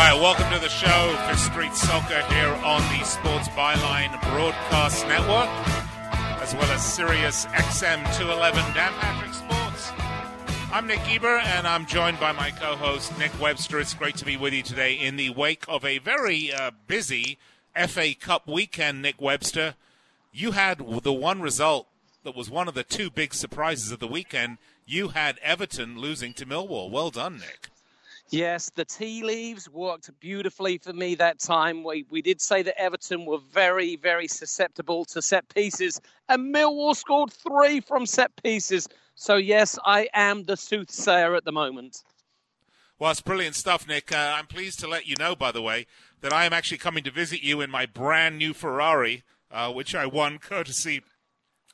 Right, welcome to the show for Street Soccer here on the Sports Byline Broadcast Network, as well as Sirius XM 211 Dan Patrick Sports. I'm Nick Geber, and I'm joined by my co-host Nick Webster. It's great to be with you today in the wake of a very uh, busy FA Cup weekend. Nick Webster, you had the one result that was one of the two big surprises of the weekend. You had Everton losing to Millwall. Well done, Nick. Yes, the tea leaves worked beautifully for me that time. We, we did say that Everton were very, very susceptible to set pieces, and Millwall scored three from set pieces. So, yes, I am the soothsayer at the moment. Well, it's brilliant stuff, Nick. Uh, I'm pleased to let you know, by the way, that I am actually coming to visit you in my brand new Ferrari, uh, which I won courtesy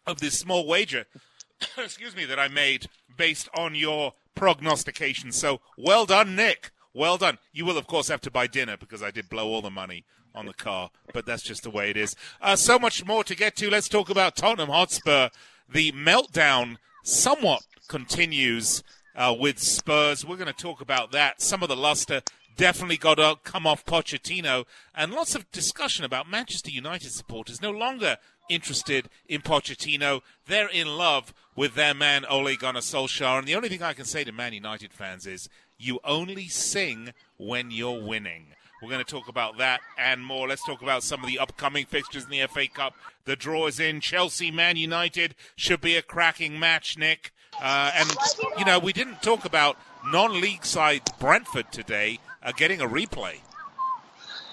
of this small wager, excuse me, that I made based on your prognostication. So well done, Nick. Well done. You will, of course, have to buy dinner because I did blow all the money on the car, but that's just the way it is. Uh, so much more to get to. Let's talk about Tottenham Hotspur. The meltdown somewhat continues uh, with Spurs. We're going to talk about that. Some of the luster definitely got to come off Pochettino, and lots of discussion about Manchester United supporters no longer interested in Pochettino. They're in love with their man Ole Gunnar Solskjaer, and the only thing I can say to Man United fans is you only sing when you're winning. We're going to talk about that and more. Let's talk about some of the upcoming fixtures in the FA Cup. The draw is in. Chelsea Man United should be a cracking match, Nick. Uh, and, you know, we didn't talk about non league side Brentford today uh, getting a replay.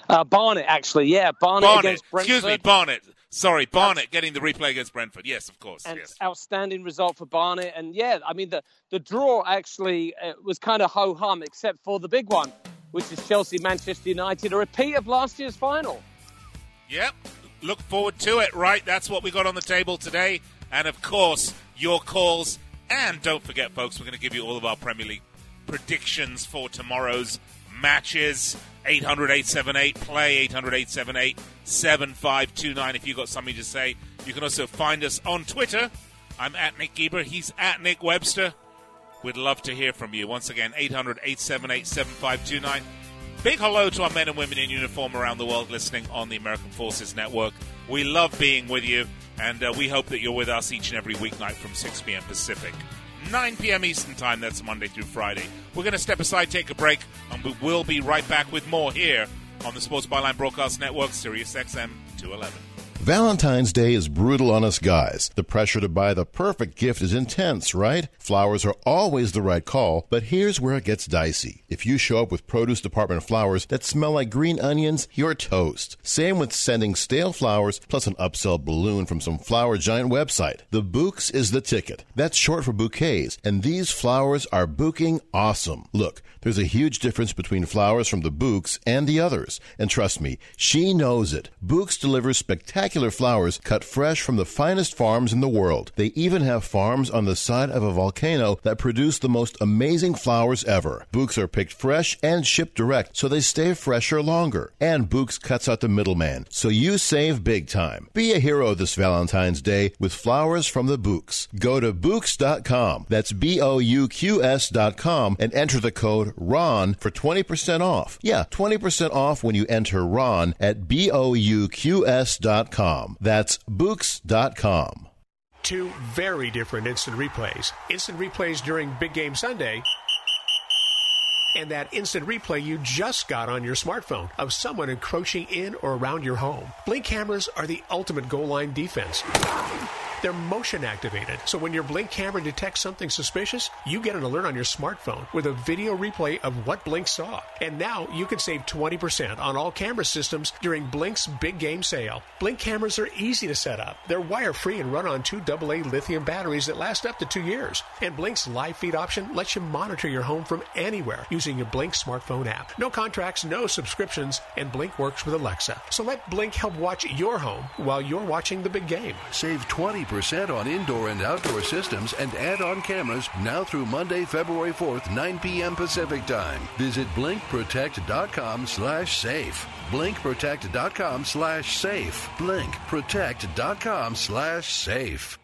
Uh, Barnet, actually, yeah. Barnet, Barnet. against Brentford. Excuse me, Barnet. Sorry, Barnet getting the replay against Brentford. Yes, of course. And yes. outstanding result for Barnet. And yeah, I mean, the, the draw actually uh, was kind of ho hum, except for the big one, which is Chelsea Manchester United, a repeat of last year's final. Yep. Look forward to it, right? That's what we got on the table today. And of course, your calls. And don't forget, folks, we're going to give you all of our Premier League predictions for tomorrow's matches. 800 878 play, 800 878 7529. If you've got something to say, you can also find us on Twitter. I'm at Nick Geber. He's at Nick Webster. We'd love to hear from you. Once again, 800 878 7529. Big hello to our men and women in uniform around the world listening on the American Forces Network. We love being with you, and uh, we hope that you're with us each and every weeknight from 6 p.m. Pacific. 9 p.m. Eastern Time. That's Monday through Friday. We're going to step aside, take a break, and we will be right back with more here on the Sports Byline Broadcast Network, Sirius XM 211. Valentine's Day is brutal on us guys. The pressure to buy the perfect gift is intense, right? Flowers are always the right call, but here's where it gets dicey. If you show up with produce department flowers that smell like green onions, you're toast. Same with sending stale flowers plus an upsell balloon from some flower giant website. The Bouqs is the ticket. That's short for bouquets, and these flowers are booking awesome. Look, there's a huge difference between flowers from the Bouqs and the others, and trust me, she knows it. Bouqs delivers spectacular flowers cut fresh from the finest farms in the world. They even have farms on the side of a volcano that produce the most amazing flowers ever. Bouqs are picked fresh and shipped direct, so they stay fresher longer. And Bouqs cuts out the middleman, so you save big time. Be a hero this Valentine's Day with flowers from the Bouqs. Go to Bouqs.com. That's B O U Q S.com and enter the code RON for 20% off. Yeah, 20% off when you enter RON at B O U Q S.com. That's Bouqs.com. Two very different instant replays. Instant replays during Big Game Sunday and that instant replay you just got on your smartphone of someone encroaching in or around your home. Blink cameras are the ultimate goal line defense. They're motion activated, so when your Blink camera detects something suspicious, you get an alert on your smartphone with a video replay of what Blink saw. And now you can save 20% on all camera systems during Blink's big game sale. Blink cameras are easy to set up. They're wire free and run on two AA lithium batteries that last up to two years. And Blink's live feed option lets you monitor your home from anywhere using your Blink smartphone app. No contracts, no subscriptions, and Blink works with Alexa. So let Blink help watch your home while you're watching the big game. Save 20% percent on indoor and outdoor systems and add-on cameras now through Monday, February 4th, 9 p.m. Pacific Time. Visit blinkprotect.com slash safe. blinkprotect.com slash safe. blinkprotect.com slash safe.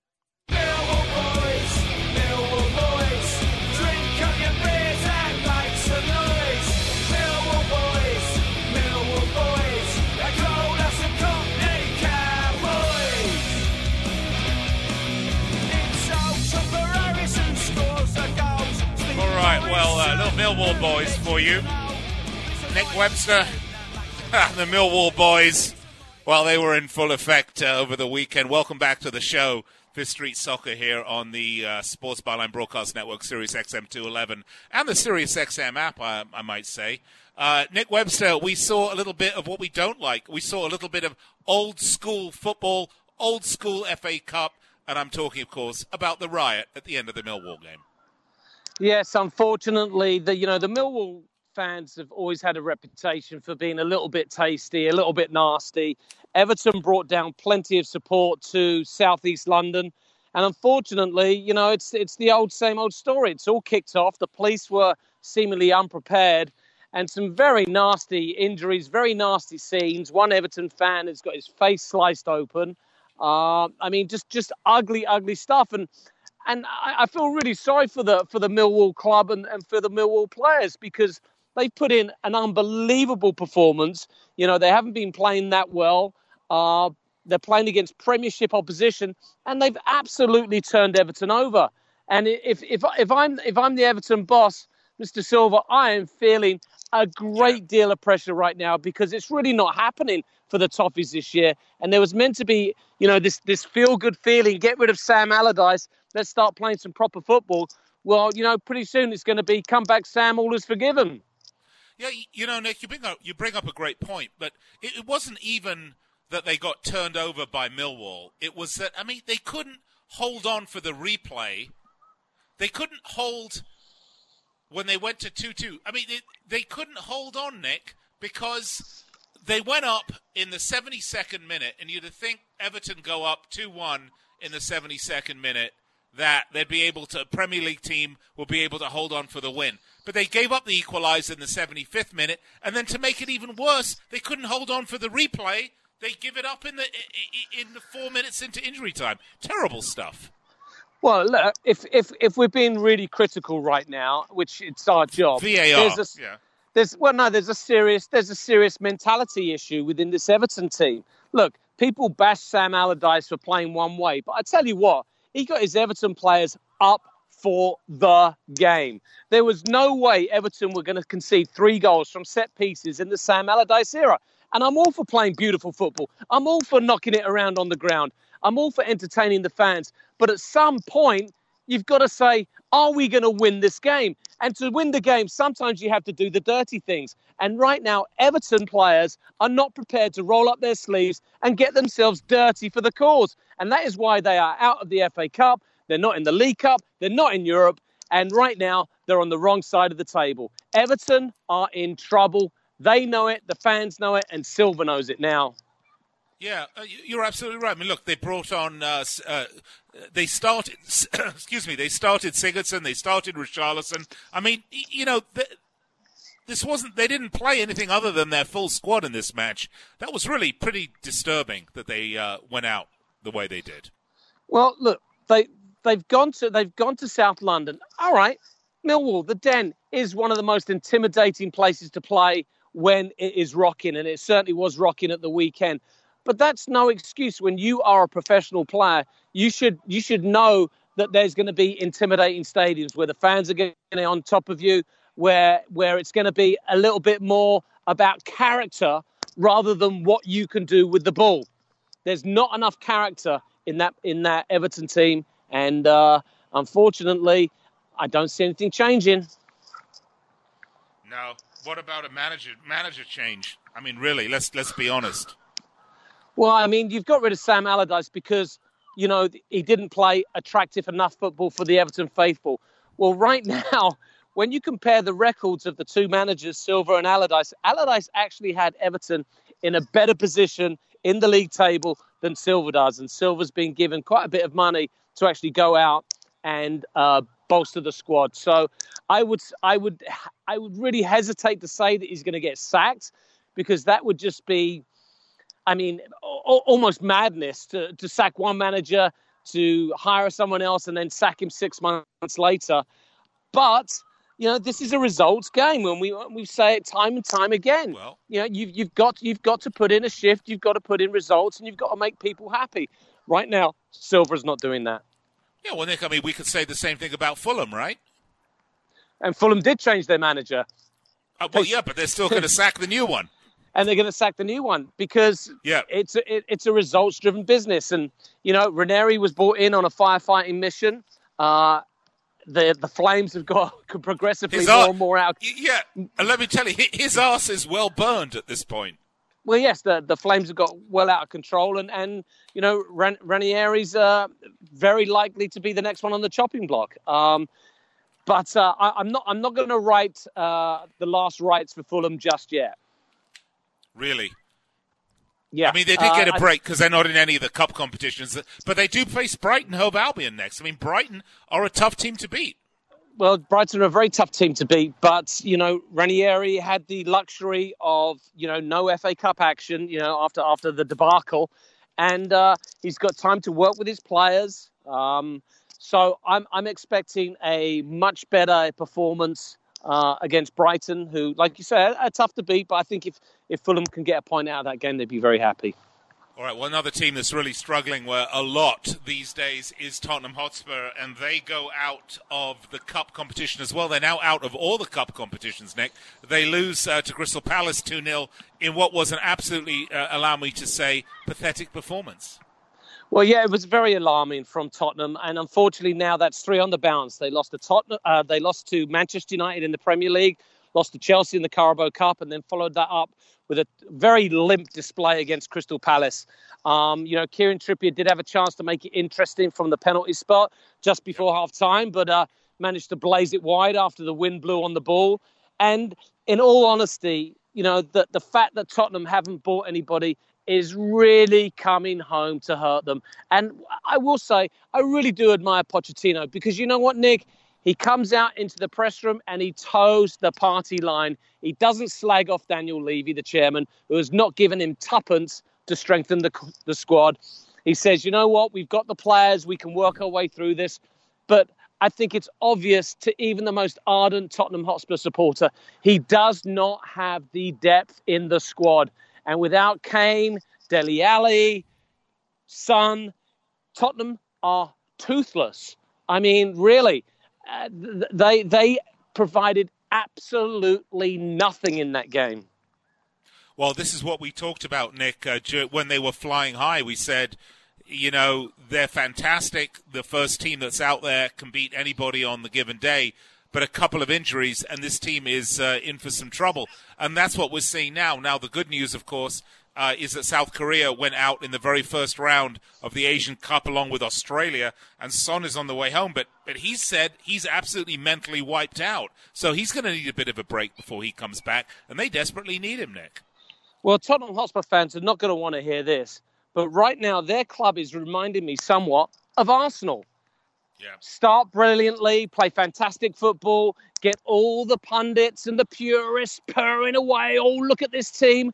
Millwall boys for you. Nick Webster, the Millwall boys. Well, they were in full effect uh, over the weekend. Welcome back to the show. Fifth Street Soccer here on the uh, Sports Byline Broadcast Network, Sirius XM 211, and the Sirius XM app, I, I might say. Uh, Nick Webster, we saw a little bit of what we don't like. We saw a little bit of old school football, old school FA Cup, and I'm talking, of course, about the riot at the end of the Millwall game. Yes, unfortunately, the you know the Millwall fans have always had a reputation for being a little bit tasty, a little bit nasty. Everton brought down plenty of support to Southeast London, and unfortunately, you know it's it's the old same old story. It's all kicked off. The police were seemingly unprepared, and some very nasty injuries, very nasty scenes. One Everton fan has got his face sliced open. Uh, I mean, just just ugly, ugly stuff, and and I, I, feel really sorry for the for the Millwall club and, and for the Millwall players because they've put in an unbelievable performance. You know, they haven't been playing that well. Uh, they're playing against Premiership opposition, and they've absolutely turned Everton over. And if if if I'm if I'm the Everton boss, Mr. Silva, I am feeling a great deal of pressure right now because it's really not happening for the Toffees this year. And there was meant to be, you know, this this feel good feeling. Get rid of Sam Allardyce let's start playing some proper football. Well, you know, pretty soon it's going to be come back, Sam, all is forgiven. Yeah, you know, Nick, you bring up you bring up a great point, but it, it wasn't even that they got turned over by Millwall. It was that I mean they couldn't hold on for the replay. They couldn't hold when they went to two two. I mean, they, they couldn't hold on, Nick, because they went up in the 72nd minute, and you'd think Everton go up 2 1 in the 72nd minute, that they'd be able to, Premier League team will be able to hold on for the win. But they gave up the equaliser in the 75th minute, and then to make it even worse, they couldn't hold on for the replay. They give it up in the in the four minutes into injury time. Terrible stuff. Well, look, if if if we're being really critical right now, which it's our job, VAR. There's a, yeah. There's well, no, there's a serious there's a serious mentality issue within this Everton team. Look, people bash Sam Allardyce for playing one way, but I tell you what, he got his Everton players up for the game. There was no way Everton were going to concede three goals from set pieces in the Sam Allardyce era. And I'm all for playing beautiful football. I'm all for knocking it around on the ground. I'm all for entertaining the fans. But at some point, you've got to say, are we going to win this game? And to win the game, sometimes you have to do the dirty things. And right now, Everton players are not prepared to roll up their sleeves and get themselves dirty for the cause. And that is why they are out of the FA Cup. They're not in the League Cup. They're not in Europe. And right now, they're on the wrong side of the table. Everton are in trouble. They know it, the fans know it, and Silva knows it now. Yeah, uh, you're absolutely right. I mean, look, they brought on, uh, uh, they started, excuse me, they started Sigurdsson, they started Richarlison. I mean, you know, this wasn't, they didn't play anything other than their full squad in this match. That was really pretty disturbing that they uh, went out the way they did. Well, look, they, they've gone to, they've gone to South London. All right, Millwall, the Den is one of the most intimidating places to play when it is rocking, and it certainly was rocking at the weekend. But that's no excuse when you are a professional player. You should you should know that there's going to be intimidating stadiums where the fans are getting on top of you, where where it's going to be a little bit more about character rather than what you can do with the ball. There's not enough character in that in that Everton team, and uh, unfortunately, I don't see anything changing. No. What about a manager manager change? I mean, really, let's let's be honest. Well, I mean, you've got rid of Sam Allardyce because, you know, he didn't play attractive enough football for the Everton faithful. Well, right now, when you compare the records of the two managers, Silva and Allardyce, Allardyce actually had Everton in a better position in the league table than Silva does. And Silva's been given quite a bit of money to actually go out and uh, bolster the squad. So I would, I would, I would really hesitate to say that he's going to get sacked because that would just be I mean, almost madness to, to sack one manager, to hire someone else, and then sack him six months later. But you know, this is a results game, and we we say it time and time again. Well, you know, you've you've got you've got to put in a shift, you've got to put in results, and you've got to make people happy. Right now, Silva's not doing that. Yeah, well, Nick, I mean, we could say the same thing about Fulham, right? And Fulham did change their manager. Uh, well, yeah, but they're still going to sack the new one and they're going to sack the new one because yeah. it's a, it, it's a results driven business. And you know, Ranieri was brought in on a firefighting mission. Uh, the the flames have got progressively his more ar- and more out. Yeah, and let me tell you, his ass is well burned at this point. Well, yes, the the flames have got well out of control, and and you know, Ran- Ranieri's uh, very likely to be the next one on the chopping block. Um, but uh, I, am not I'm not going to write uh, the last rites for Fulham just yet. Really? Yeah. I mean, they did get a uh, break because they're not in any of the cup competitions, but they do face Brighton Hove Albion next. I mean, Brighton are a tough team to beat. Well, Brighton are a very tough team to beat, but you know Ranieri had the luxury of you know no FA Cup action, you know after after the debacle, and uh, he's got time to work with his players. Um, so I'm I'm expecting a much better performance uh, against Brighton, who, like you said, are tough to beat. But I think if, if Fulham can get a point out of that game, they'd be very happy. All right. Well, another team that's really struggling a lot these days is Tottenham Hotspur, and they go out of the cup competition as well. They're now out of all the cup competitions. Nick, they lose uh, to Crystal Palace two 0 in what was an absolutely, uh, allow me to say, pathetic performance. Well, yeah, it was very alarming from Tottenham, and unfortunately now that's three on the bounce. They lost to Tottenham, uh, they lost to Manchester United in the Premier League, lost to Chelsea in the Carabao Cup, and then followed that up with a very limp display against Crystal Palace. Um, you know, Kieran Trippier did have a chance to make it interesting from the penalty spot just before half time, but uh, managed to blaze it wide after the wind blew on the ball. And in all honesty, you know, the, the fact that Tottenham haven't bought anybody is really coming home to hurt them. And I will say, I really do admire Pochettino because you know what, Nick? He comes out into the press room and he toes the party line. He doesn't slag off Daniel Levy, the chairman, who has not given him tuppence to strengthen the, the squad. He says, you know what, we've got the players, we can work our way through this. But I think it's obvious to even the most ardent Tottenham Hotspur supporter, he does not have the depth in the squad. And without Kane, Dele Alli, Son, Tottenham are toothless. I mean, really, uh, they they provided absolutely nothing in that game. Well, this is what we talked about, Nick, uh, when they were flying high. We said, you know, they're fantastic. The first team that's out there can beat anybody on the given day but a couple of injuries, and this team is uh, in for some trouble. And that's what we're seeing now. Now, the good news, of course, uh, is that South Korea went out in the very first round of the Asian Cup along with Australia, and Son is on the way home. But but he said he's absolutely mentally wiped out, so he's going to need a bit of a break before he comes back, and they desperately need him, Nick. Well, Tottenham Hotspur fans are not going to want to hear this, but right now their club is reminding me somewhat of Arsenal. Yeah. Start brilliantly, play fantastic football, get all the pundits and the purists purring away. Oh, look at this team.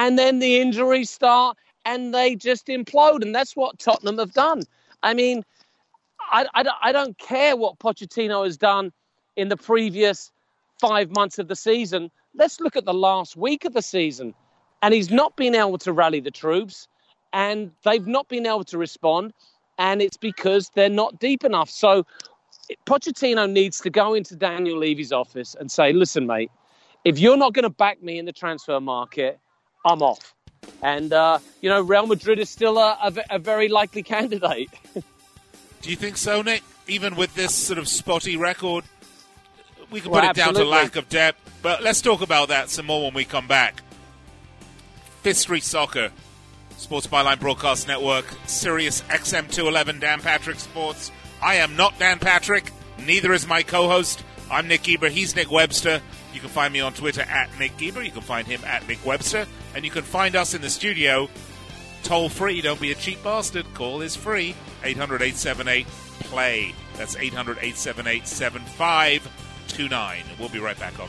And then the injuries start and they just implode. And that's what Tottenham have done. I mean, I, I, I don't care what Pochettino has done in the previous five months of the season. Let's look at the last week of the season. And he's not been able to rally the troops, and they've not been able to respond and it's because they're not deep enough. So Pochettino needs to go into Daniel Levy's office and say, listen, mate, if you're not going to back me in the transfer market, I'm off. And, uh, you know, Real Madrid is still a, a, a very likely candidate. Do you think so, Nick? Even with this sort of spotty record, we can well, put it absolutely. down to lack of depth. But let's talk about that some more when we come back. Fifth Street Soccer Sports Byline Broadcast Network, Sirius XM 211, Dan Patrick Sports. I am not Dan Patrick, neither is my co host. I'm Nick Geber, he's Nick Webster. You can find me on Twitter at Nick Geber, You can find him at Nick Webster. And you can find us in the studio toll free. Don't be a cheap bastard. Call is free 800 878 PLAY. That's 800 878 7529. We'll be right back on.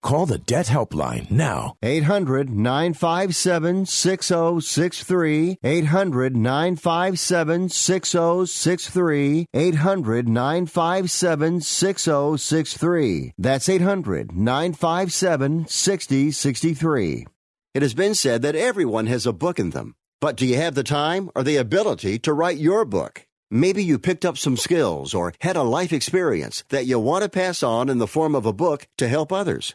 Call the Debt Helpline now. 800 957 6063. 800 957 6063. 800 957 6063. That's 800 957 6063. It has been said that everyone has a book in them. But do you have the time or the ability to write your book? Maybe you picked up some skills or had a life experience that you want to pass on in the form of a book to help others.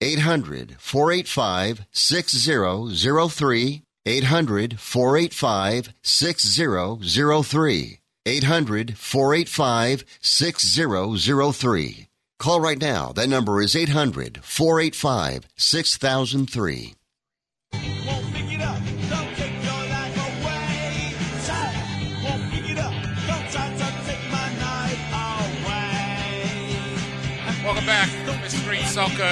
800 485 6003. 800 485 6003. 800 485 6003. Call right now. That number is 800 485 6003. Welcome back, Mystery Soccer,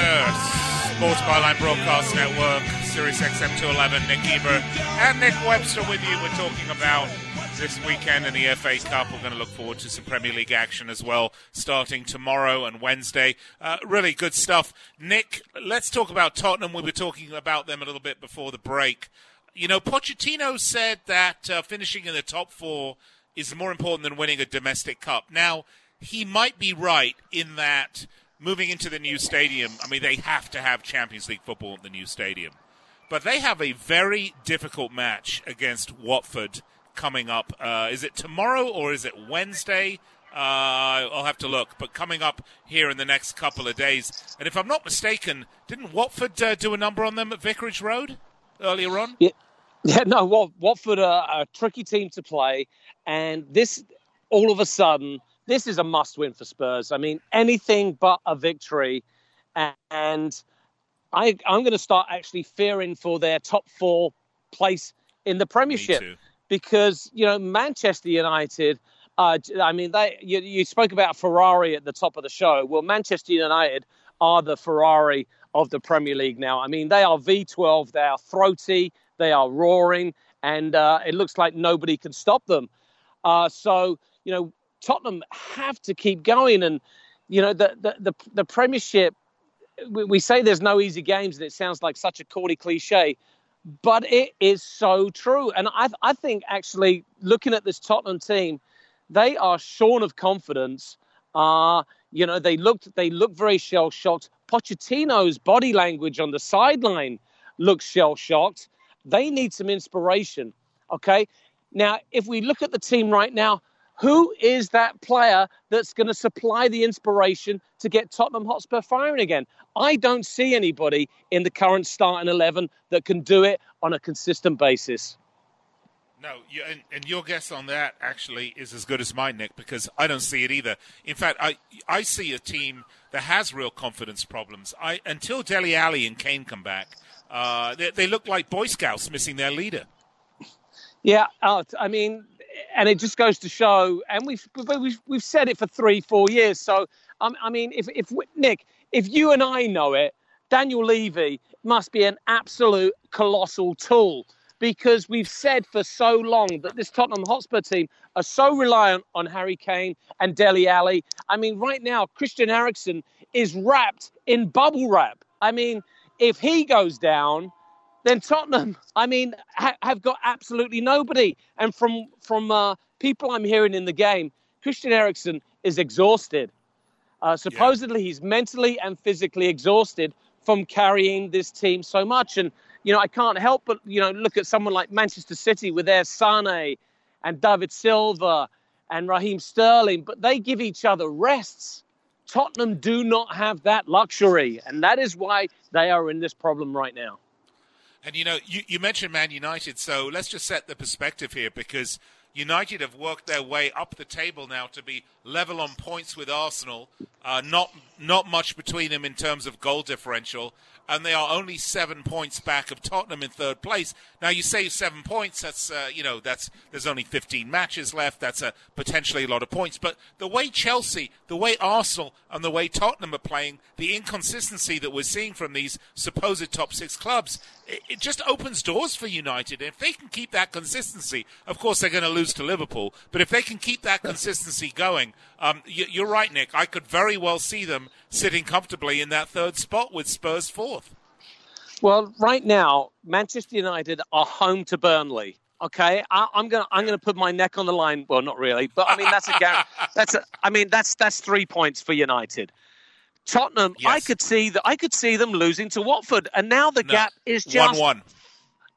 Sports Byline Broadcast Network, Sirius XM 211, Nick Geber and Nick Webster with you. We're talking about this weekend in the FA Cup. We're going to look forward to some Premier League action as well, starting tomorrow and Wednesday. Uh, really good stuff. Nick, let's talk about Tottenham. We were talking about them a little bit before the break. You know, Pochettino said that uh, finishing in the top four is more important than winning a domestic cup. Now, he might be right in that moving into the new stadium, I mean, they have to have Champions League football in the new stadium. But they have a very difficult match against Watford coming up. Uh, is it tomorrow or is it Wednesday? Uh, I'll have to look. But coming up here in the next couple of days. And if I'm not mistaken, didn't Watford uh, do a number on them at Vicarage Road earlier on? Yeah, yeah no, Watford are a tricky team to play. And this, all of a sudden, this is a must win for Spurs. I mean, anything but a victory. And I, I'm going to start actually fearing for their top four place in the Premiership because you know Manchester United. Uh, I mean, they you, you spoke about Ferrari at the top of the show. Well, Manchester United are the Ferrari of the Premier League now. I mean, they are V12. They are throaty. They are roaring, and uh, it looks like nobody can stop them. Uh, so you know, Tottenham have to keep going, and you know, the the the, the Premiership. We, we say there's no easy games, and it sounds like such a corny cliche, but it is so true. And I, I think actually looking at this Tottenham team, they are shorn of confidence. Uh, you know, they looked they look very shell shocked. Pochettino's body language on the sideline looks shell shocked. They need some inspiration. Okay. Now, if we look at the team right now, who is that player that's going to supply the inspiration to get Tottenham Hotspur firing again? I don't see anybody in the current starting 11 that can do it on a consistent basis. No, you, and, and, your guess on that actually is as good as mine, Nick, because I don't see it either. In fact, I I see a team that has real confidence problems. I until Dele Alli and Kane come back, uh, they, they, look like Boy Scouts missing their leader. Yeah, uh, I mean, and it just goes to show, and we've we've we've said it for three, four years. So um, I mean, if if Nick, if you and I know it, Daniel Levy must be an absolute colossal tool because we've said for so long that this Tottenham Hotspur team are so reliant on Harry Kane and Dele Alli. I mean, right now Christian Eriksen is wrapped in bubble wrap. I mean, if he goes down then Tottenham, I mean, ha- have got absolutely nobody. And from from uh, people I'm hearing in the game, Christian Eriksen is exhausted. Uh, supposedly, yeah. he's mentally and physically exhausted from carrying this team so much. And you know, I can't help but you know look at someone like Manchester City with their Sane and David Silva and Raheem Sterling, but they give each other rests. Tottenham do not have that luxury, and that is why they are in this problem right now. And you know, you, you mentioned Man United, so let's just set the perspective here because United have worked their way up the table now to be level on points with Arsenal. Uh, not not much between them in terms of goal differential, and they are only seven points back of Tottenham in third place. Now you say seven points. That's uh, you know that's there's only 15 matches left. That's a potentially a lot of points. But the way Chelsea, the way Arsenal, and the way Tottenham are playing, the inconsistency that we're seeing from these supposed top six clubs, it, it just opens doors for United. And if they can keep that consistency, of course they're going to lose to Liverpool. But if they can keep that consistency going, um, you, you're right, Nick. I could very well see them sitting comfortably in that third spot with Spurs fourth. Well, right now, Manchester United are home to Burnley. Okay, I, am gonna I'm gonna put my neck on the line. Well, not really, but I mean that's a that's a I mean that's that's three points for United. Tottenham, yes. I could see that I could see them losing to Watford, and now the no. gap is just one one.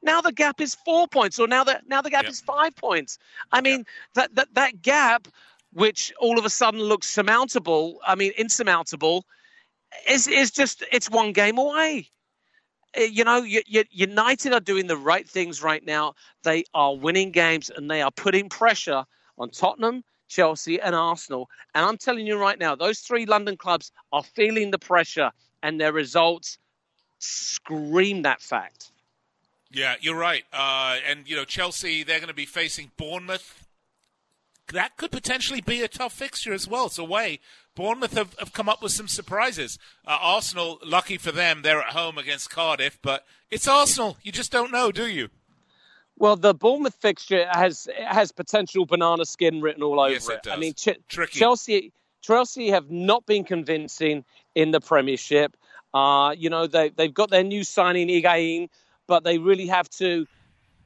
Now the gap is four points, or now the now the gap yep. is five points. I mean yep. that that that gap which all of a sudden looks surmountable, I mean, insurmountable, is, is just, it's one game away. Uh, you know, United are doing the right things right now. They are winning games and they are putting pressure on Tottenham, Chelsea, and Arsenal. And I'm telling you right now, those three London clubs are feeling the pressure, and their results scream that fact. Yeah, you're right. Uh, and, you know, Chelsea, they're going to be facing Bournemouth. That could potentially be a tough fixture as well. It's away. Bournemouth have, have come up with some surprises. Uh, Arsenal, lucky for them, they're at home against Cardiff, but it's Arsenal. You just don't know, do you? Well, the Bournemouth fixture has has potential banana skin written all over yes, it. it. I mean, Ch- Chelsea Chelsea have not been convincing in the Premiership. Uh, you know, they they've got their new signing Higuain, but they really have to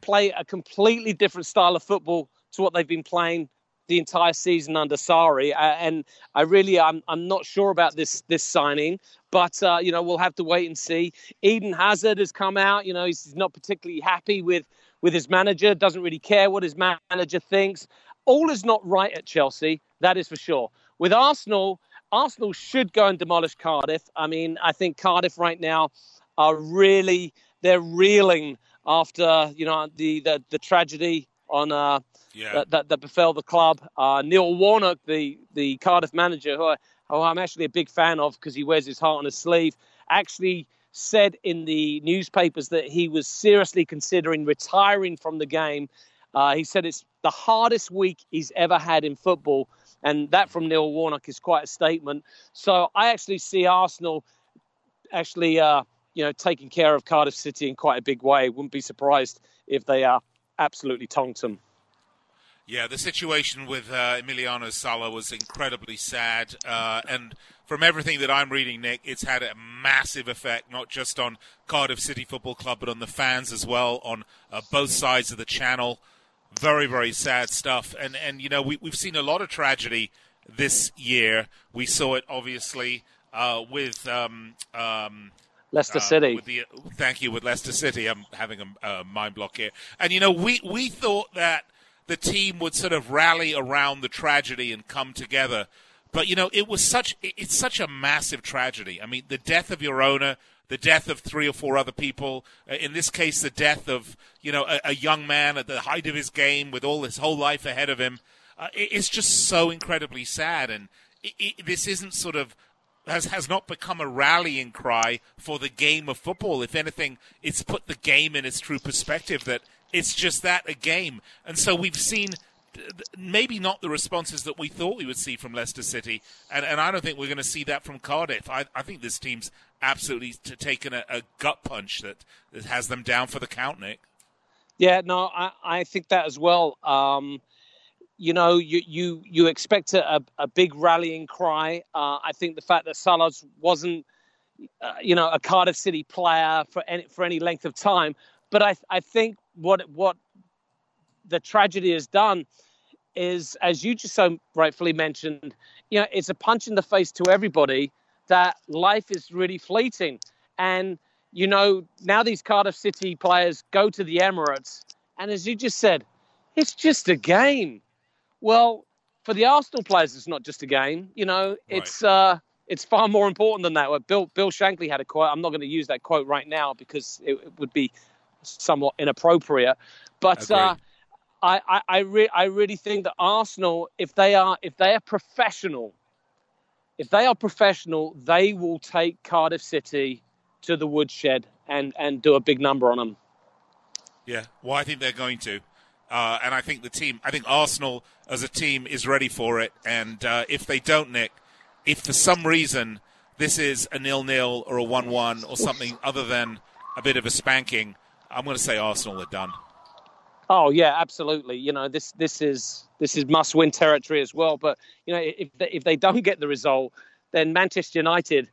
play a completely different style of football to what they've been playing the entire season under Sarri. Uh, and I really, I'm, I'm not sure about this this signing, but uh, you know, we'll have to wait and see. Eden Hazard has come out. You know, he's not particularly happy with with his manager. Doesn't really care what his manager thinks. All is not right at Chelsea. That is for sure. With Arsenal, Arsenal should go and demolish Cardiff. I mean, I think Cardiff right now are really they're reeling after you know the the, the tragedy on uh, yeah. that, that, that befell the club. Uh, Neil Warnock, the the Cardiff manager, who, I, who I'm actually a big fan of because he wears his heart on his sleeve, actually said in the newspapers that he was seriously considering retiring from the game. Uh, he said it's the hardest week he's ever had in football, and that from Neil Warnock is quite a statement. So I actually see Arsenal actually, uh, you know, taking care of Cardiff City in quite a big way. Wouldn't be surprised if they are absolutely tonked them. Yeah, the situation with uh, Emiliano Sala was incredibly sad, uh, and from everything that I'm reading, Nick, it's had a massive effect not just on Cardiff City Football Club, but on the fans as well, on uh, both sides of the channel. Very, very sad stuff, and and you know we we've seen a lot of tragedy this year. We saw it obviously uh, with. Um, um, Leicester uh, City. The, thank you with Leicester City. I'm having a, a mind block here, and you know we we thought that the team would sort of rally around the tragedy and come together. But you know, it was such it's such a massive tragedy. I mean, the death of your owner, the death of three or four other people. Uh, in this case, the death of you know a, a, young man at the height of his game with all his whole life ahead of him. Uh, it, it's just so incredibly sad, and it, it, this isn't sort of has has not become a rallying cry for the game of football. If anything, it's put the game in its true perspective that it's just that a game. And so we've seen maybe not the responses that we thought we would see from Leicester City, and, and I don't think we're going to see that from Cardiff. I, I think this team's absolutely taken a, a, gut punch that, that has them down for the count, Nick. Yeah, no, I, I think that as well. Um, you know, you you you expect a, a big rallying cry. Uh, I think the fact that Sala wasn't, uh, you know, a Cardiff City player for any for any length of time, but I I think what what the tragedy has done is, as you just so rightfully mentioned, you know, it's a punch in the face to everybody that life is really fleeting. And, you know, now these Cardiff City players go to the Emirates, and as you just said, it's just a game. Well, for the Arsenal players, it's not just a game. You know, right. it's uh, it's far more important than that. Bill Bill Shankly had a quote. I'm not going to use that quote right now because it, it would be somewhat inappropriate. But uh, I, I, I, re- I really think that Arsenal, if they are if they are professional, if they are professional, they will take Cardiff City to the woodshed and, and do a big number on them. Yeah, well, I think they're going to. Uh, and I think the team, I think Arsenal as a team is ready for it. And uh, if they don't, Nick, if for some reason this is a nil-nil or a one-one or something other than a bit of a spanking, I'm going to say Arsenal are done. Oh yeah, absolutely. You know this this is this is must win territory as well. But you know if they, if they don't get the result, then Manchester United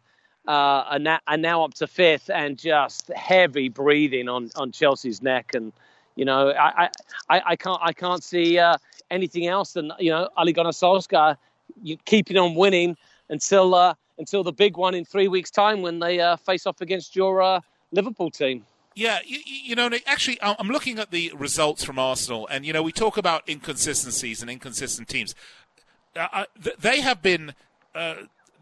uh, are, now, are now up to fifth and just heavy breathing on, on Chelsea's neck. And you know I I, I can't I can't see uh, anything else than you know Ole Gunnar Solskjaer keeping on winning until uh, until the big one in three weeks' time when they uh, face off against your uh, Liverpool team. Yeah, you, you, know, actually, I'm looking at the results from Arsenal, and you know, we talk about inconsistencies and inconsistent teams. Uh, uh they have been, uh,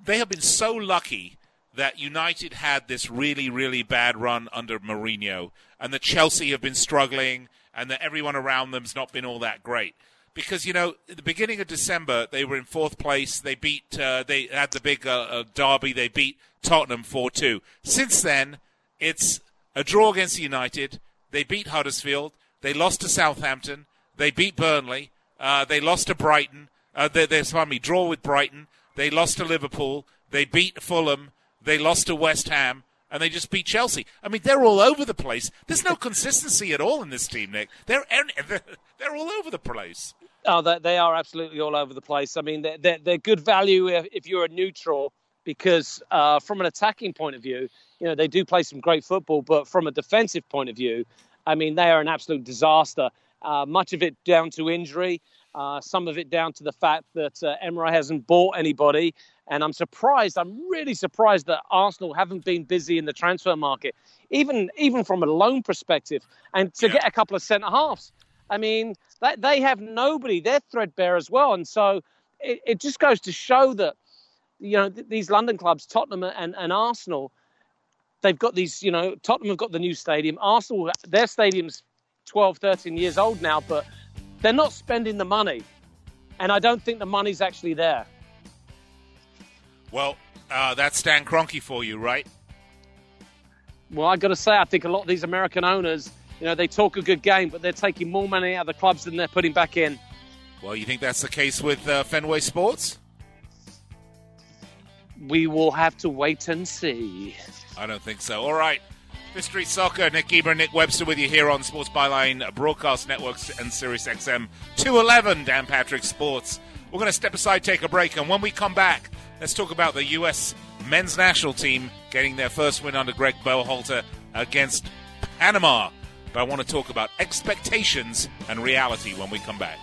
they have been so lucky that United had this really, really bad run under Mourinho, and that Chelsea have been struggling, and that everyone around them's not been all that great. because you know at the beginning of December they were in fourth place. They beat uh, they had the big uh, uh, derby. They beat Tottenham four two. Since then, it's a draw against United. They beat Huddersfield. They lost to Southampton. They beat Burnley. Uh, they lost to Brighton. Uh, they, they, pardon me, draw with Brighton. They lost to Liverpool. They beat Fulham. They lost to West Ham. And they just beat Chelsea. I mean, they're all over the place. There's no consistency at all in this team, Nick. They're they're all over the place. Oh, they are absolutely all over the place. I mean, they're, they're, they're good value if, you're a neutral because uh, from an attacking point of view, you know, they do play some great football. But from a defensive point of view, I mean, they are an absolute disaster. Uh, much of it down to injury. Uh, some of it down to the fact that uh, Emery hasn't bought anybody. And I'm surprised, I'm really surprised that Arsenal haven't been busy in the transfer market, even even from a loan perspective, and to yeah. get a couple of centre halves. I mean, they, they have nobody. They're threadbare as well. And so it, it just goes to show that, you know, th- these London clubs, Tottenham and, and Arsenal, they've got these, you know, Tottenham have got the new stadium. Arsenal, their stadium's 12, 13 years old now, but they're not spending the money, and I don't think the money's actually there. Well, uh, that's Stan Kroenke for you, right? Well, I've got to say, I think a lot of these American owners, you know, they talk a good game, but they're taking more money out of the clubs than they're putting back in. Well, you think that's the case with uh, Fenway Sports? We will have to wait and see. I don't think so. All right. Street Soccer, Nick Geber and Nick Webster with you here on Sports Byline Broadcast Networks and Sirius XM 211, Dan Patrick Sports. We're going to step aside, take a break, and when we come back, let's talk about the U.S. men's national team getting their first win under Greg Berhalter against Panama. But I want to talk about expectations and reality when we come back.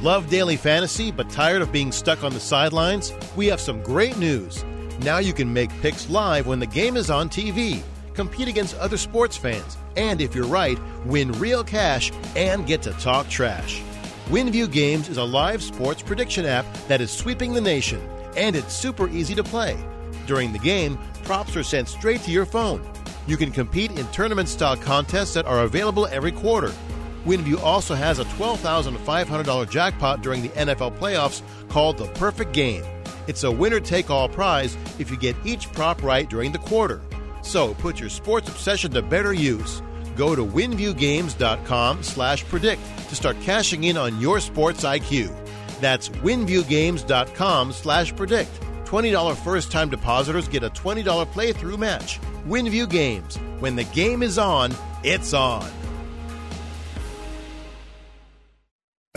Love daily fantasy but tired of being stuck on the sidelines? We have some great news. Now you can make picks live when the game is on TV, compete against other sports fans, and if you're right, win real cash and get to talk trash. WinView Games is a live sports prediction app that is sweeping the nation, and it's super easy to play. During the game, props are sent straight to your phone. You can compete in tournament style contests that are available every quarter WinView also has a $12,500 jackpot during the NFL playoffs called the Perfect Game. It's a winner take all prize if you get each prop right during the quarter. So put your sports obsession to better use. Go to winviewgames.com slash predict to start cashing in on your sports IQ. That's winviewgames.com slash predict. $20 first time depositors get a $20 playthrough match. WinView Games. When the game is on, it's on.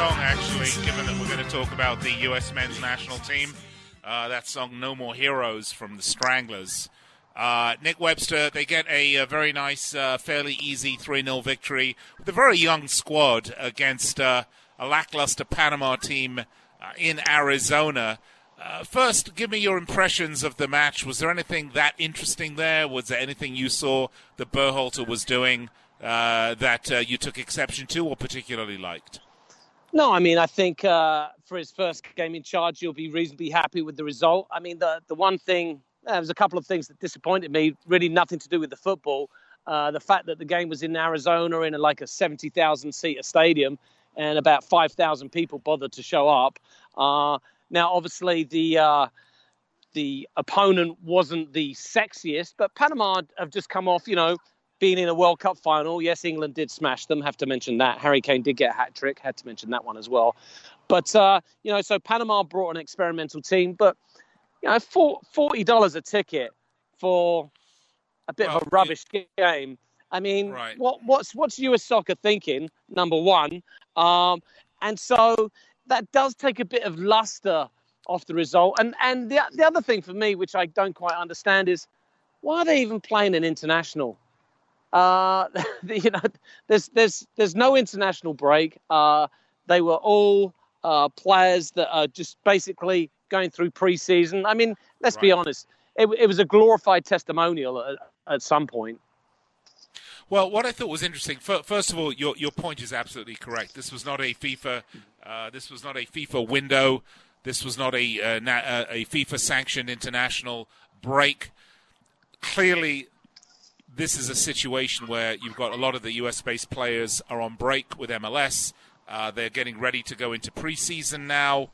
Song, actually, given that we're going to talk about the U.S. men's national team. Uh, that song, No More Heroes, from the Stranglers. Uh, Nick Webster, they get a, a very nice, uh, fairly easy 3 0 victory with a very young squad against uh, a lackluster Panama team uh, in Arizona. Uh, first, give me your impressions of the match. Was there anything that interesting there? Was there anything you saw that Berhalter was doing that you took exception to or particularly liked? No, I mean, I think uh, for his first game in charge, you'll be reasonably happy with the result. I mean, the the one thing, uh, there was a couple of things that disappointed me. Really, nothing to do with the football. Uh, the fact that the game was in Arizona in a, like a seventy thousand seater stadium, and about five thousand people bothered to show up. Uh, now, obviously, the uh, the opponent wasn't the sexiest, but Panama have just come off, you know, being in a World Cup final. Yes, England did smash them. Have to mention that. Harry Kane did get a hat trick. Had to mention that one as well. But uh, you know, so Panama brought an experimental team, but you know, forty dollars a ticket for a bit Well, of a rubbish game. I mean, Right. what what's what's US soccer thinking? Number one, um, and so that does take a bit of luster off the result. And and the the other thing for me, which I don't quite understand, is why are they even playing an international? Uh, you know, there's there's there's no international break. Uh, they were all uh, players that are just basically going through preseason. I mean, let's be honest. It, it was a glorified testimonial at, at some point. Well, what I thought was interesting. First of all, your your point is absolutely correct. This was not a FIFA. Uh, this was not a FIFA window. This was not a uh, na- uh, a FIFA sanctioned international break. Clearly, this is a situation where you've got a lot of the US based players are on break with MLS. Uh, they're getting ready to go into preseason now.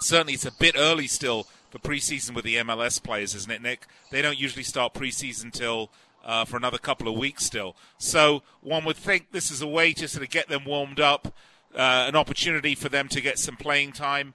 Certainly, it's a bit early still for preseason with the MLS players, isn't it, Nick? They don't usually start preseason till uh, for another couple of weeks still. So one would think this is a way to sort of get them warmed up, uh, an opportunity for them to get some playing time.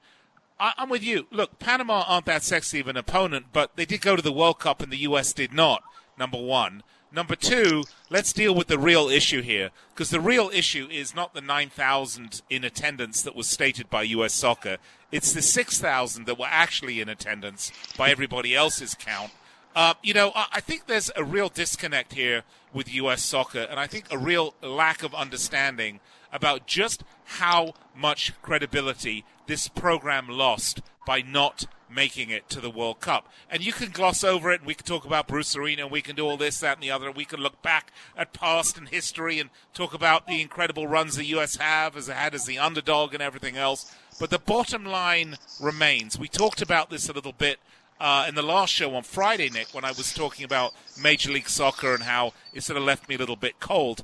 I- I'm with you. Look, Panama aren't that sexy of an opponent, but they did go to the World Cup and the U.S. did not, number one. Number two, let's deal with the real issue here, because the real issue is not the 9,000 in attendance that was stated by U.S. Soccer. It's the 6,000 that were actually in attendance by everybody else's count. Uh, you know, I, I think there's a real disconnect here with U.S. soccer, and I think a real lack of understanding about just how much credibility this program lost by not making it to the World Cup. And you can gloss over it, and we can talk about Bruce Arena, and we can do all this, that, and the other. and We can look back at past and history and talk about the incredible runs the U.S. have as had as the underdog and everything else. But the bottom line remains. We talked about this a little bit uh, in the last show on Friday, Nick, when I was talking about Major League Soccer and how it sort of left me a little bit cold.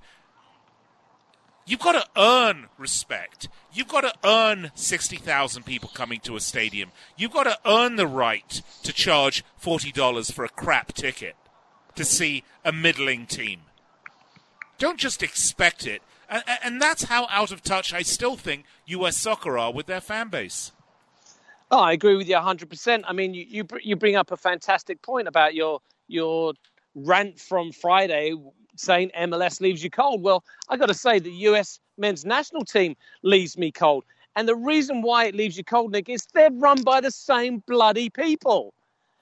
You've got to earn respect. You've got to earn 60,000 people coming to a stadium. You've got to earn the right to charge $40 for a crap ticket to see a middling team. Don't just expect it. And, and that's how out of touch I still think U.S. soccer are with their fan base. Oh, I agree with you 100%. I mean, you, you, you bring up a fantastic point about your, your rant from Friday saying MLS leaves you cold. Well, I got to say, the US men's national team leaves me cold. And the reason why it leaves you cold, Nick, is they're run by the same bloody people.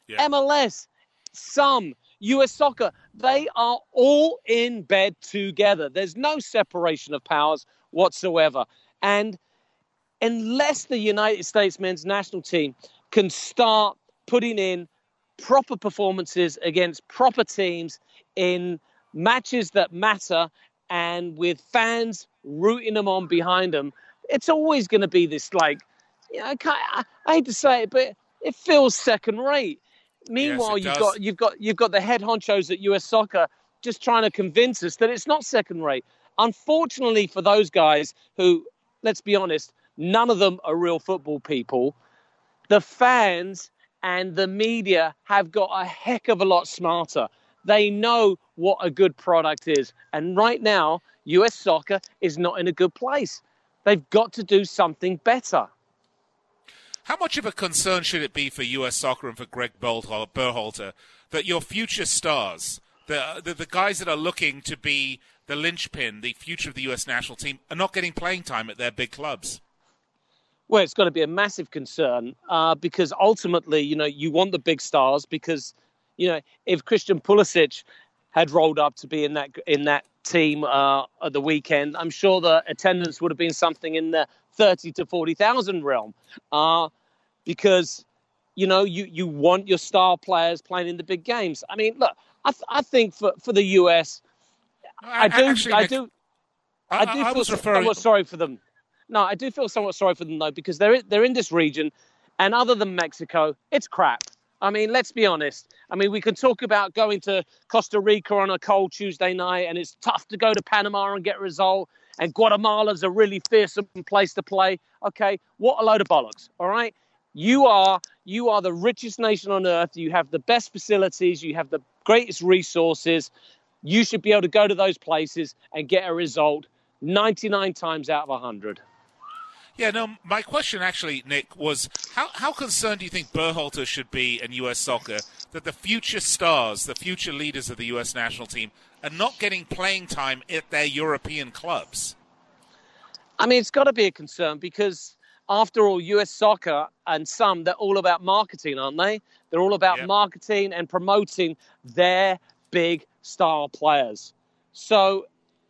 Yeah. MLS, some, US soccer, they are all in bed together. There's no separation of powers whatsoever. And unless the United States men's national team can start putting in proper performances against proper teams in matches that matter and with fans rooting them on behind them, it's always going to be this like, you know, I, I, I hate to say it, but it feels second rate. Meanwhile, it you've does. got you've got you've got the head honchos at US Soccer just trying to convince us that it's not second rate. Unfortunately for those guys who, let's be honest, none of them are real football people. the fans and the media have got a heck of a lot smarter. They know what a good product is. And right now, US soccer is not in a good place. They've got to do something better. How much of a concern should it be for US soccer and for Greg Berhalter that your future stars, the, the, the guys that are looking to be the linchpin, the future of the US national team, are not getting playing time at their big clubs? Well, it's got to be a massive concern uh, because ultimately, you know, you want the big stars because, you know, if Christian Pulisic had rolled up to be in that in that team uh, at the weekend, I'm sure the attendance would have been something in the thirty to forty thousand realm, uh, because you know you you want your star players playing in the big games. I mean, look, I th- I think for for the US, I, I do Actually, I do I, I do I, feel referring... somewhat sorry for them. No, I do feel somewhat sorry for them though because they're they're in this region, and other than Mexico, it's crap. I mean, let's be honest. I mean, we can talk about going to Costa Rica on a cold Tuesday night, and it's tough to go to Panama and get a result. And Guatemala's a really fearsome place to play. Okay, what a load of bollocks. All right, you are you are the richest nation on earth. You have the best facilities. You have the greatest resources. You should be able to go to those places and get a result 99 times out of 100. Yeah, no, my question actually, Nick, was how, how concerned do you think Berhalter should be in U.S. soccer that the future stars, the future leaders of the U.S. national team, are not getting playing time at their European clubs? I mean, it's got to be a concern because, after all, U.S. soccer and some, they're all about marketing, aren't they? They're all about yep. marketing and promoting their big star players. So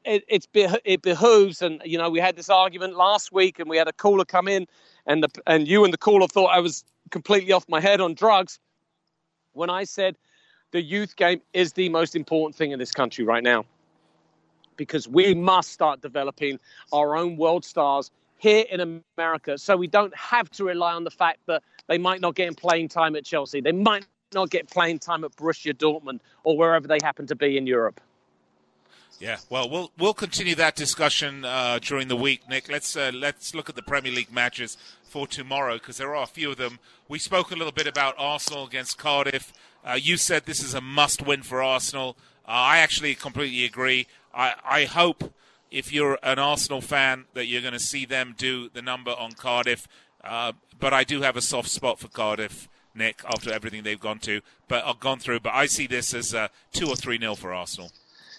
it, it's it behooves, and you know, we had this argument last week, and we had a caller come in, and the and you and the caller thought I was completely off my head on drugs. When I said the youth game is the most important thing in this country right now, because we must start developing our own world stars here in America, so we don't have to rely on the fact that they might not get playing time at Chelsea, they might not get playing time at Borussia Dortmund or wherever they happen to be in Europe. Yeah, well, we'll we'll continue that discussion uh, during the week, Nick. Let's uh, let's look at the Premier League matches for tomorrow because there are a few of them. We spoke a little bit about Arsenal against Cardiff. Uh, you said this is a must-win for Arsenal. Uh, I actually completely agree. I, I hope if you're an Arsenal fan that you're going to see them do the number on Cardiff. Uh, but I do have a soft spot for Cardiff. Nick, after everything they've gone to, but I've gone through. But I see this as uh, two or three nil for Arsenal.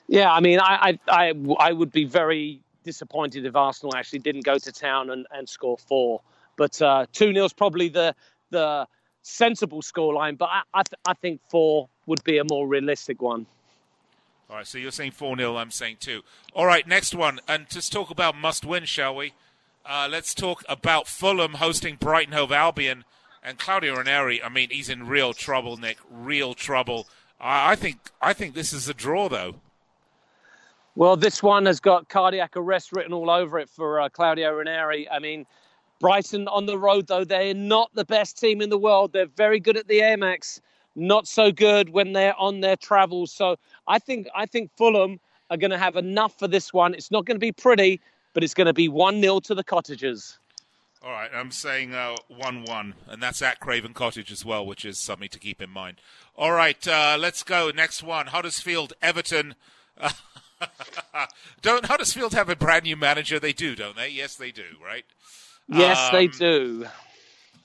Yeah, I mean, I, I, I, I would be very disappointed if Arsenal actually didn't go to town and, and score four. But uh, 2 0 is probably the, the sensible scoreline, but I, I, th- I think four would be a more realistic one. All right, so you're saying 4 0, I'm saying 2. All right, next one. And just talk about must win, shall we? Uh, let's talk about Fulham hosting Brighton Hove Albion. And Claudio Ranieri, I mean, he's in real trouble, Nick. Real trouble. I, I think I think this is a draw, though. Well, this one has got cardiac arrest written all over it for uh, Claudio Ranieri. I mean, Brighton on the road, though, they're not the best team in the world. They're very good at the Amex, not so good when they're on their travels. So I think I think Fulham are going to have enough for this one. It's not going to be pretty, but it's going to be 1 0 to the Cottagers. All right, I'm saying 1 uh, 1, and that's at Craven Cottage as well, which is something to keep in mind. All right, uh, let's go. Next one Huddersfield, Everton. don't Huddersfield have a brand new manager? They do, don't they? Yes, they do, right? Yes, um, they do.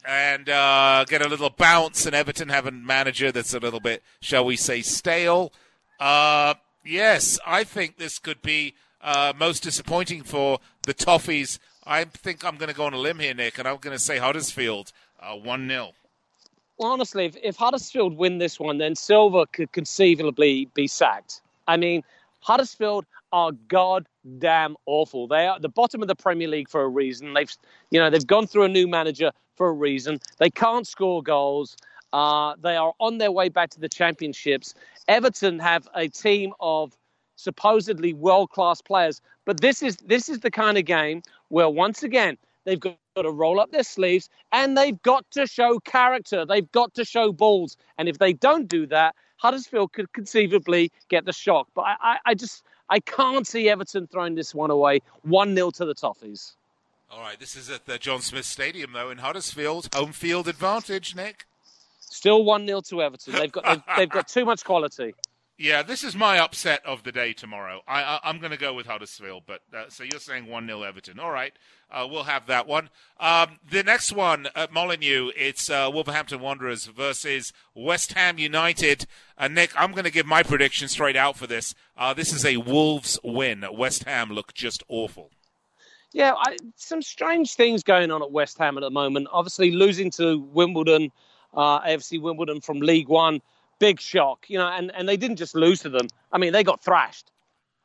And uh, get a little bounce, and Everton have a manager that's a little bit, shall we say, stale. Uh, yes, I think this could be uh, most disappointing for the Toffees. I think I'm going to go on a limb here, Nick, and I'm going to say Huddersfield uh, 1 0. Well, honestly, if, if Huddersfield win this one, then Silva could conceivably be sacked. I mean, Huddersfield are goddamn awful. They are at the bottom of the Premier League for a reason. They've, you know, they've gone through a new manager for a reason. They can't score goals. Uh, they are on their way back to the championships. Everton have a team of supposedly world-class players, but this is this is the kind of game where once again they've got to roll up their sleeves and they've got to show character. They've got to show balls, and if they don't do that, Huddersfield could conceivably get the shock. But I, I, I just I can't see Everton throwing this one away. 1 0 to the Toffees. All right, this is at the John Smith Stadium, though, in Huddersfield. Home field advantage, Nick. Still one 0 to Everton. They've got they've, they've got too much quality. Yeah, this is my upset of the day tomorrow. I, I, am going to go with Huddersfield, but uh, so you're saying 1 0 Everton. All right, uh, we'll have that one. Um, the next one at Molineux, it's uh, Wolverhampton Wanderers versus West Ham United. Uh, Nick, I'm going to give my prediction straight out for this. Uh, this is a Wolves win. West Ham look just awful. Yeah, I, some strange things going on at West Ham at the moment. Obviously, losing to Wimbledon, uh, AFC Wimbledon from League One big shock, you know, and, and they didn't just lose to them. I mean, they got thrashed.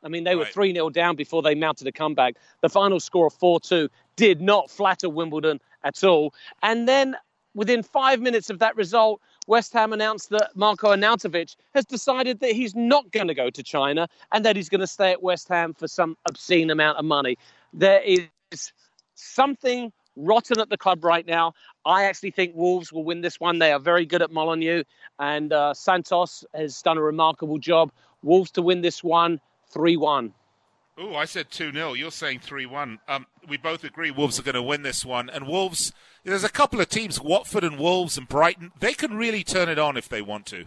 I mean, they were 3 0 down before they mounted a comeback. The final score of 4 2 did not flatter Wimbledon at all. And then within five minutes of that result, West Ham announced that Marko Arnautovic has decided that he's not going to go to China and that he's going to stay at West Ham for some obscene amount of money. There is something rotten at the club right now. I actually think Wolves will win this one. They are very good at Molineux, and uh, Santos has done a remarkable job. Wolves to win this one 3 1. Oh, I said 2 0. You're saying 3 1. Um, we both agree Wolves are going to win this one. And Wolves, there's a couple of teams, Watford and Wolves and Brighton, they can really turn it on if they want to.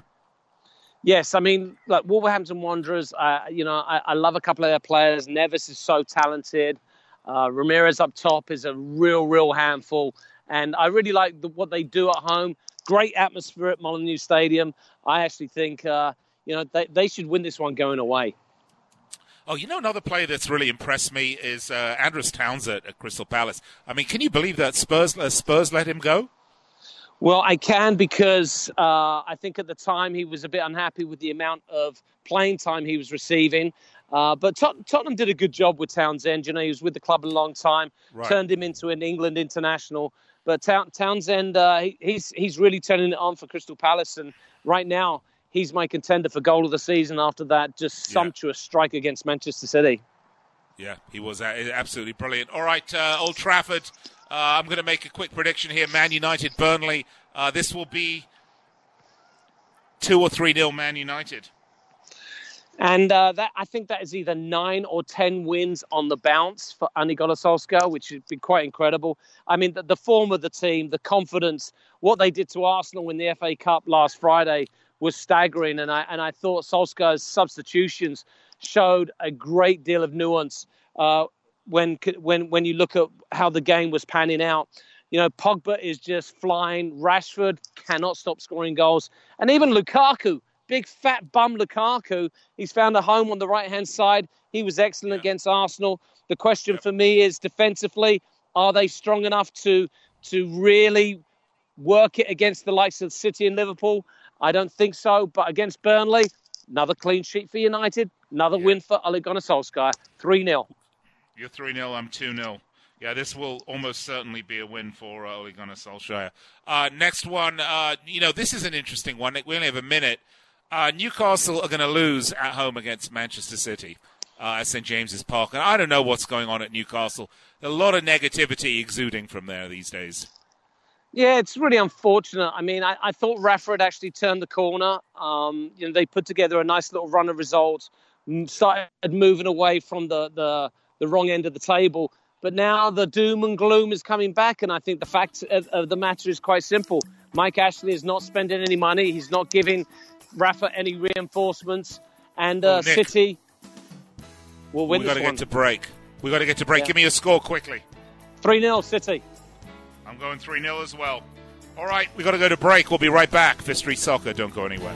Yes, I mean, like Wolverhampton Wanderers, uh, you know, I, I, love a couple of their players. Neves is so talented. Uh, Ramirez up top is a real, real handful. And I really like the, what they do at home. Great atmosphere at Molineux Stadium. I actually think, uh, you know, they, they should win this one going away. Oh, you know, another player that's really impressed me is uh, Andros Townsend at Crystal Palace. I mean, can you believe that Spurs uh, Spurs let him go? Well, I can because uh, I think at the time he was a bit unhappy with the amount of playing time he was receiving. Uh, but Tot- Tottenham did a good job with Townsend. You know, he was with the club a long time, right. turned him into an England international. But Townsend, uh, he, he's he's really turning it on for Crystal Palace, and right now he's my contender for goal of the season. After that, just sumptuous yeah. strike against Manchester City. Yeah, he was uh, absolutely brilliant. All right, uh, Old Trafford. Uh, I'm going to make a quick prediction here. Man United, Burnley. Uh, this will be two or three nil Man United. And uh, that I think that is either nine or ten wins on the bounce for Gunnar Solskjaer, which would be quite incredible. I mean, the, the, form of the team, the confidence, what they did to Arsenal in the FA Cup last Friday was staggering. And I and I thought Solskjaer's substitutions showed a great deal of nuance uh, when when when you look at how the game was panning out. You know, Pogba is just flying. Rashford cannot stop scoring goals, and even Lukaku big fat bum Lukaku. He's found a home on the right hand side. He was excellent yeah. against Arsenal. The question yeah. for me is defensively, are they strong enough to to really work it against the likes of City and Liverpool? I don't think so. But against Burnley, another clean sheet for United, another yeah. win for Ole Gunnar Solskjaer, 3 0. You're 3 0, I'm 2 0. Yeah, this will almost certainly be a win for uh, Ole Gunnar Solskjaer. Uh, next one, uh, you know, this is an interesting one. We only have a minute. Uh, Newcastle are going to lose at home against Manchester City uh, at St James's Park, and I don't know what's going on at Newcastle. A lot of negativity exuding from there these days. Yeah, it's really unfortunate. I mean, I, I thought Rafa had actually turned the corner. Um, you know, they put together a nice little run of results, started moving away from the, the, the wrong end of the table. But now the doom and gloom is coming back, and I think the fact of, of the matter is quite simple. Mike Ashley is not spending any money. He's not giving Rafa any reinforcements, and uh, oh, City will win. We got to get to break. We got to get to break. Yeah. Give me a score quickly. Three 0 City. I'm going three 0 as well. All right, we got to go to break. We'll be right back. Fifth Street Soccer. Don't go anywhere.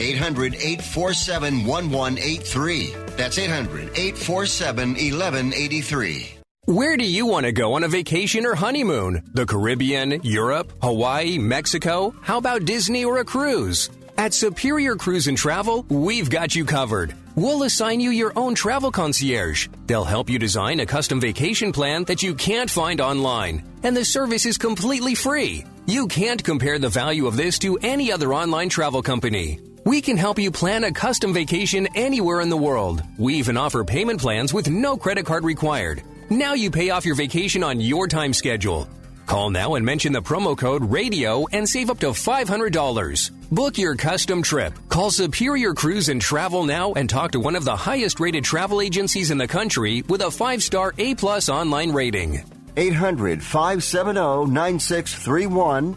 800 847 1183. That's 800 847 1183. Where do you want to go on a vacation or honeymoon? The Caribbean, Europe, Hawaii, Mexico? How about Disney or a cruise? At Superior Cruise and Travel, we've got you covered. We'll assign you your own travel concierge. They'll help you design a custom vacation plan that you can't find online. And the service is completely free. You can't compare the value of this to any other online travel company. We can help you plan a custom vacation anywhere in the world. We even offer payment plans with no credit card required. Now you pay off your vacation on your time schedule. Call now and mention the promo code RADIO and save up to $500. Book your custom trip. Call Superior Cruise and Travel now and talk to one of the highest rated travel agencies in the country with a 5-star A-plus online rating. 800 570 9631.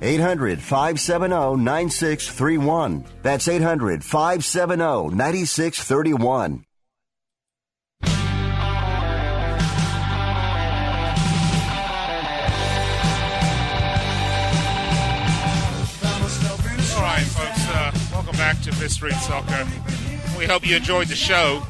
800 570 9631. 800 570 9631. That's 800 570 9631. All right, folks, uh, welcome back to Street Soccer. We hope you enjoyed the show.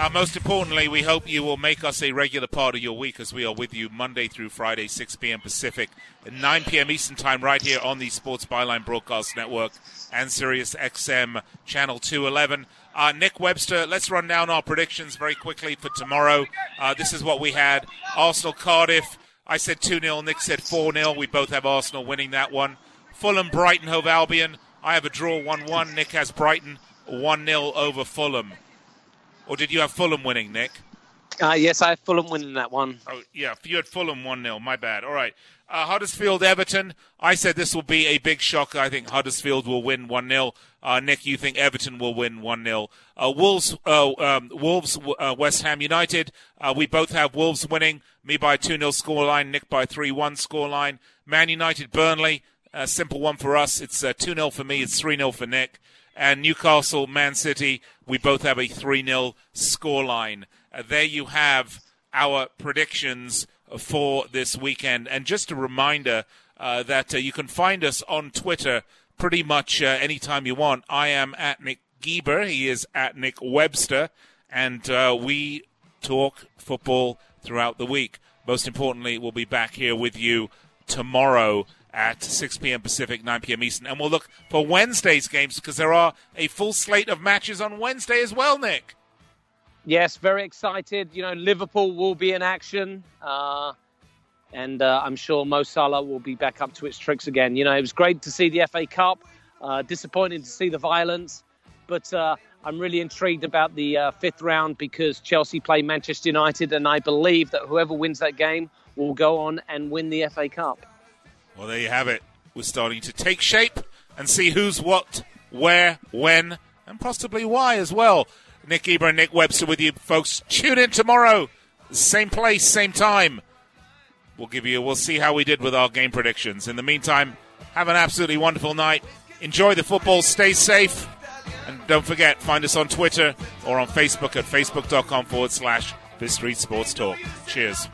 Uh, most importantly, we hope you will make us a regular part of your week as we are with you Monday through Friday, 6 p.m. Pacific, 9 p.m. Eastern Time, right here on the Sports Byline Broadcast Network and Sirius XM Channel 211. Uh, Nick Webster, let's run down our predictions very quickly for tomorrow. Uh, this is what we had Arsenal Cardiff. I said 2 0. Nick said 4 0. We both have Arsenal winning that one. Fulham Brighton Hove Albion. I have a draw 1 1. Nick has Brighton 1 0 over Fulham. Or did you have Fulham winning, Nick? Uh, yes, I have Fulham winning that one. Oh, yeah, you had Fulham 1 0. My bad. All right. Uh, Huddersfield Everton. I said this will be a big shock. I think Huddersfield will win 1 0. Uh, Nick, you think Everton will win 1 0. Uh, Wolves, uh, um, Wolves uh, West Ham United. Uh, we both have Wolves winning. Me by 2 0 scoreline, Nick by 3 1 scoreline. Man United Burnley. A simple one for us. It's 2 0 for me, it's 3 0 for Nick. And Newcastle Man City. We both have a 3 0 scoreline. Uh, there you have our predictions for this weekend. And just a reminder uh, that uh, you can find us on Twitter pretty much uh, anytime you want. I am at Nick Geber. He is at Nick Webster. And uh, we talk football throughout the week. Most importantly, we'll be back here with you tomorrow at 6 p.m. Pacific, 9 p.m. Eastern. And we'll look for Wednesday's games because there are a full slate of matches on Wednesday as well, Nick. Yes, very excited. You know, Liverpool will be in action. Uh, and uh, I'm sure Mo Salah will be back up to its tricks again. You know, it was great to see the FA Cup. Uh, disappointing to see the violence. But uh, I'm really intrigued about the uh, fifth round because Chelsea play Manchester United. And I believe that whoever wins that game will go on and win the FA Cup. Well, there you have it. We're starting to take shape and see who's what, where, when, and possibly why as well. Nick Geber and Nick Webster with you, folks. Tune in tomorrow, same place, same time. We'll give you. We'll see how we did with our game predictions. In the meantime, have an absolutely wonderful night. Enjoy the football. Stay safe. And don't forget, find us on Twitter or on Facebook at facebook.com forward slash Fifth Street Sports Talk. Cheers.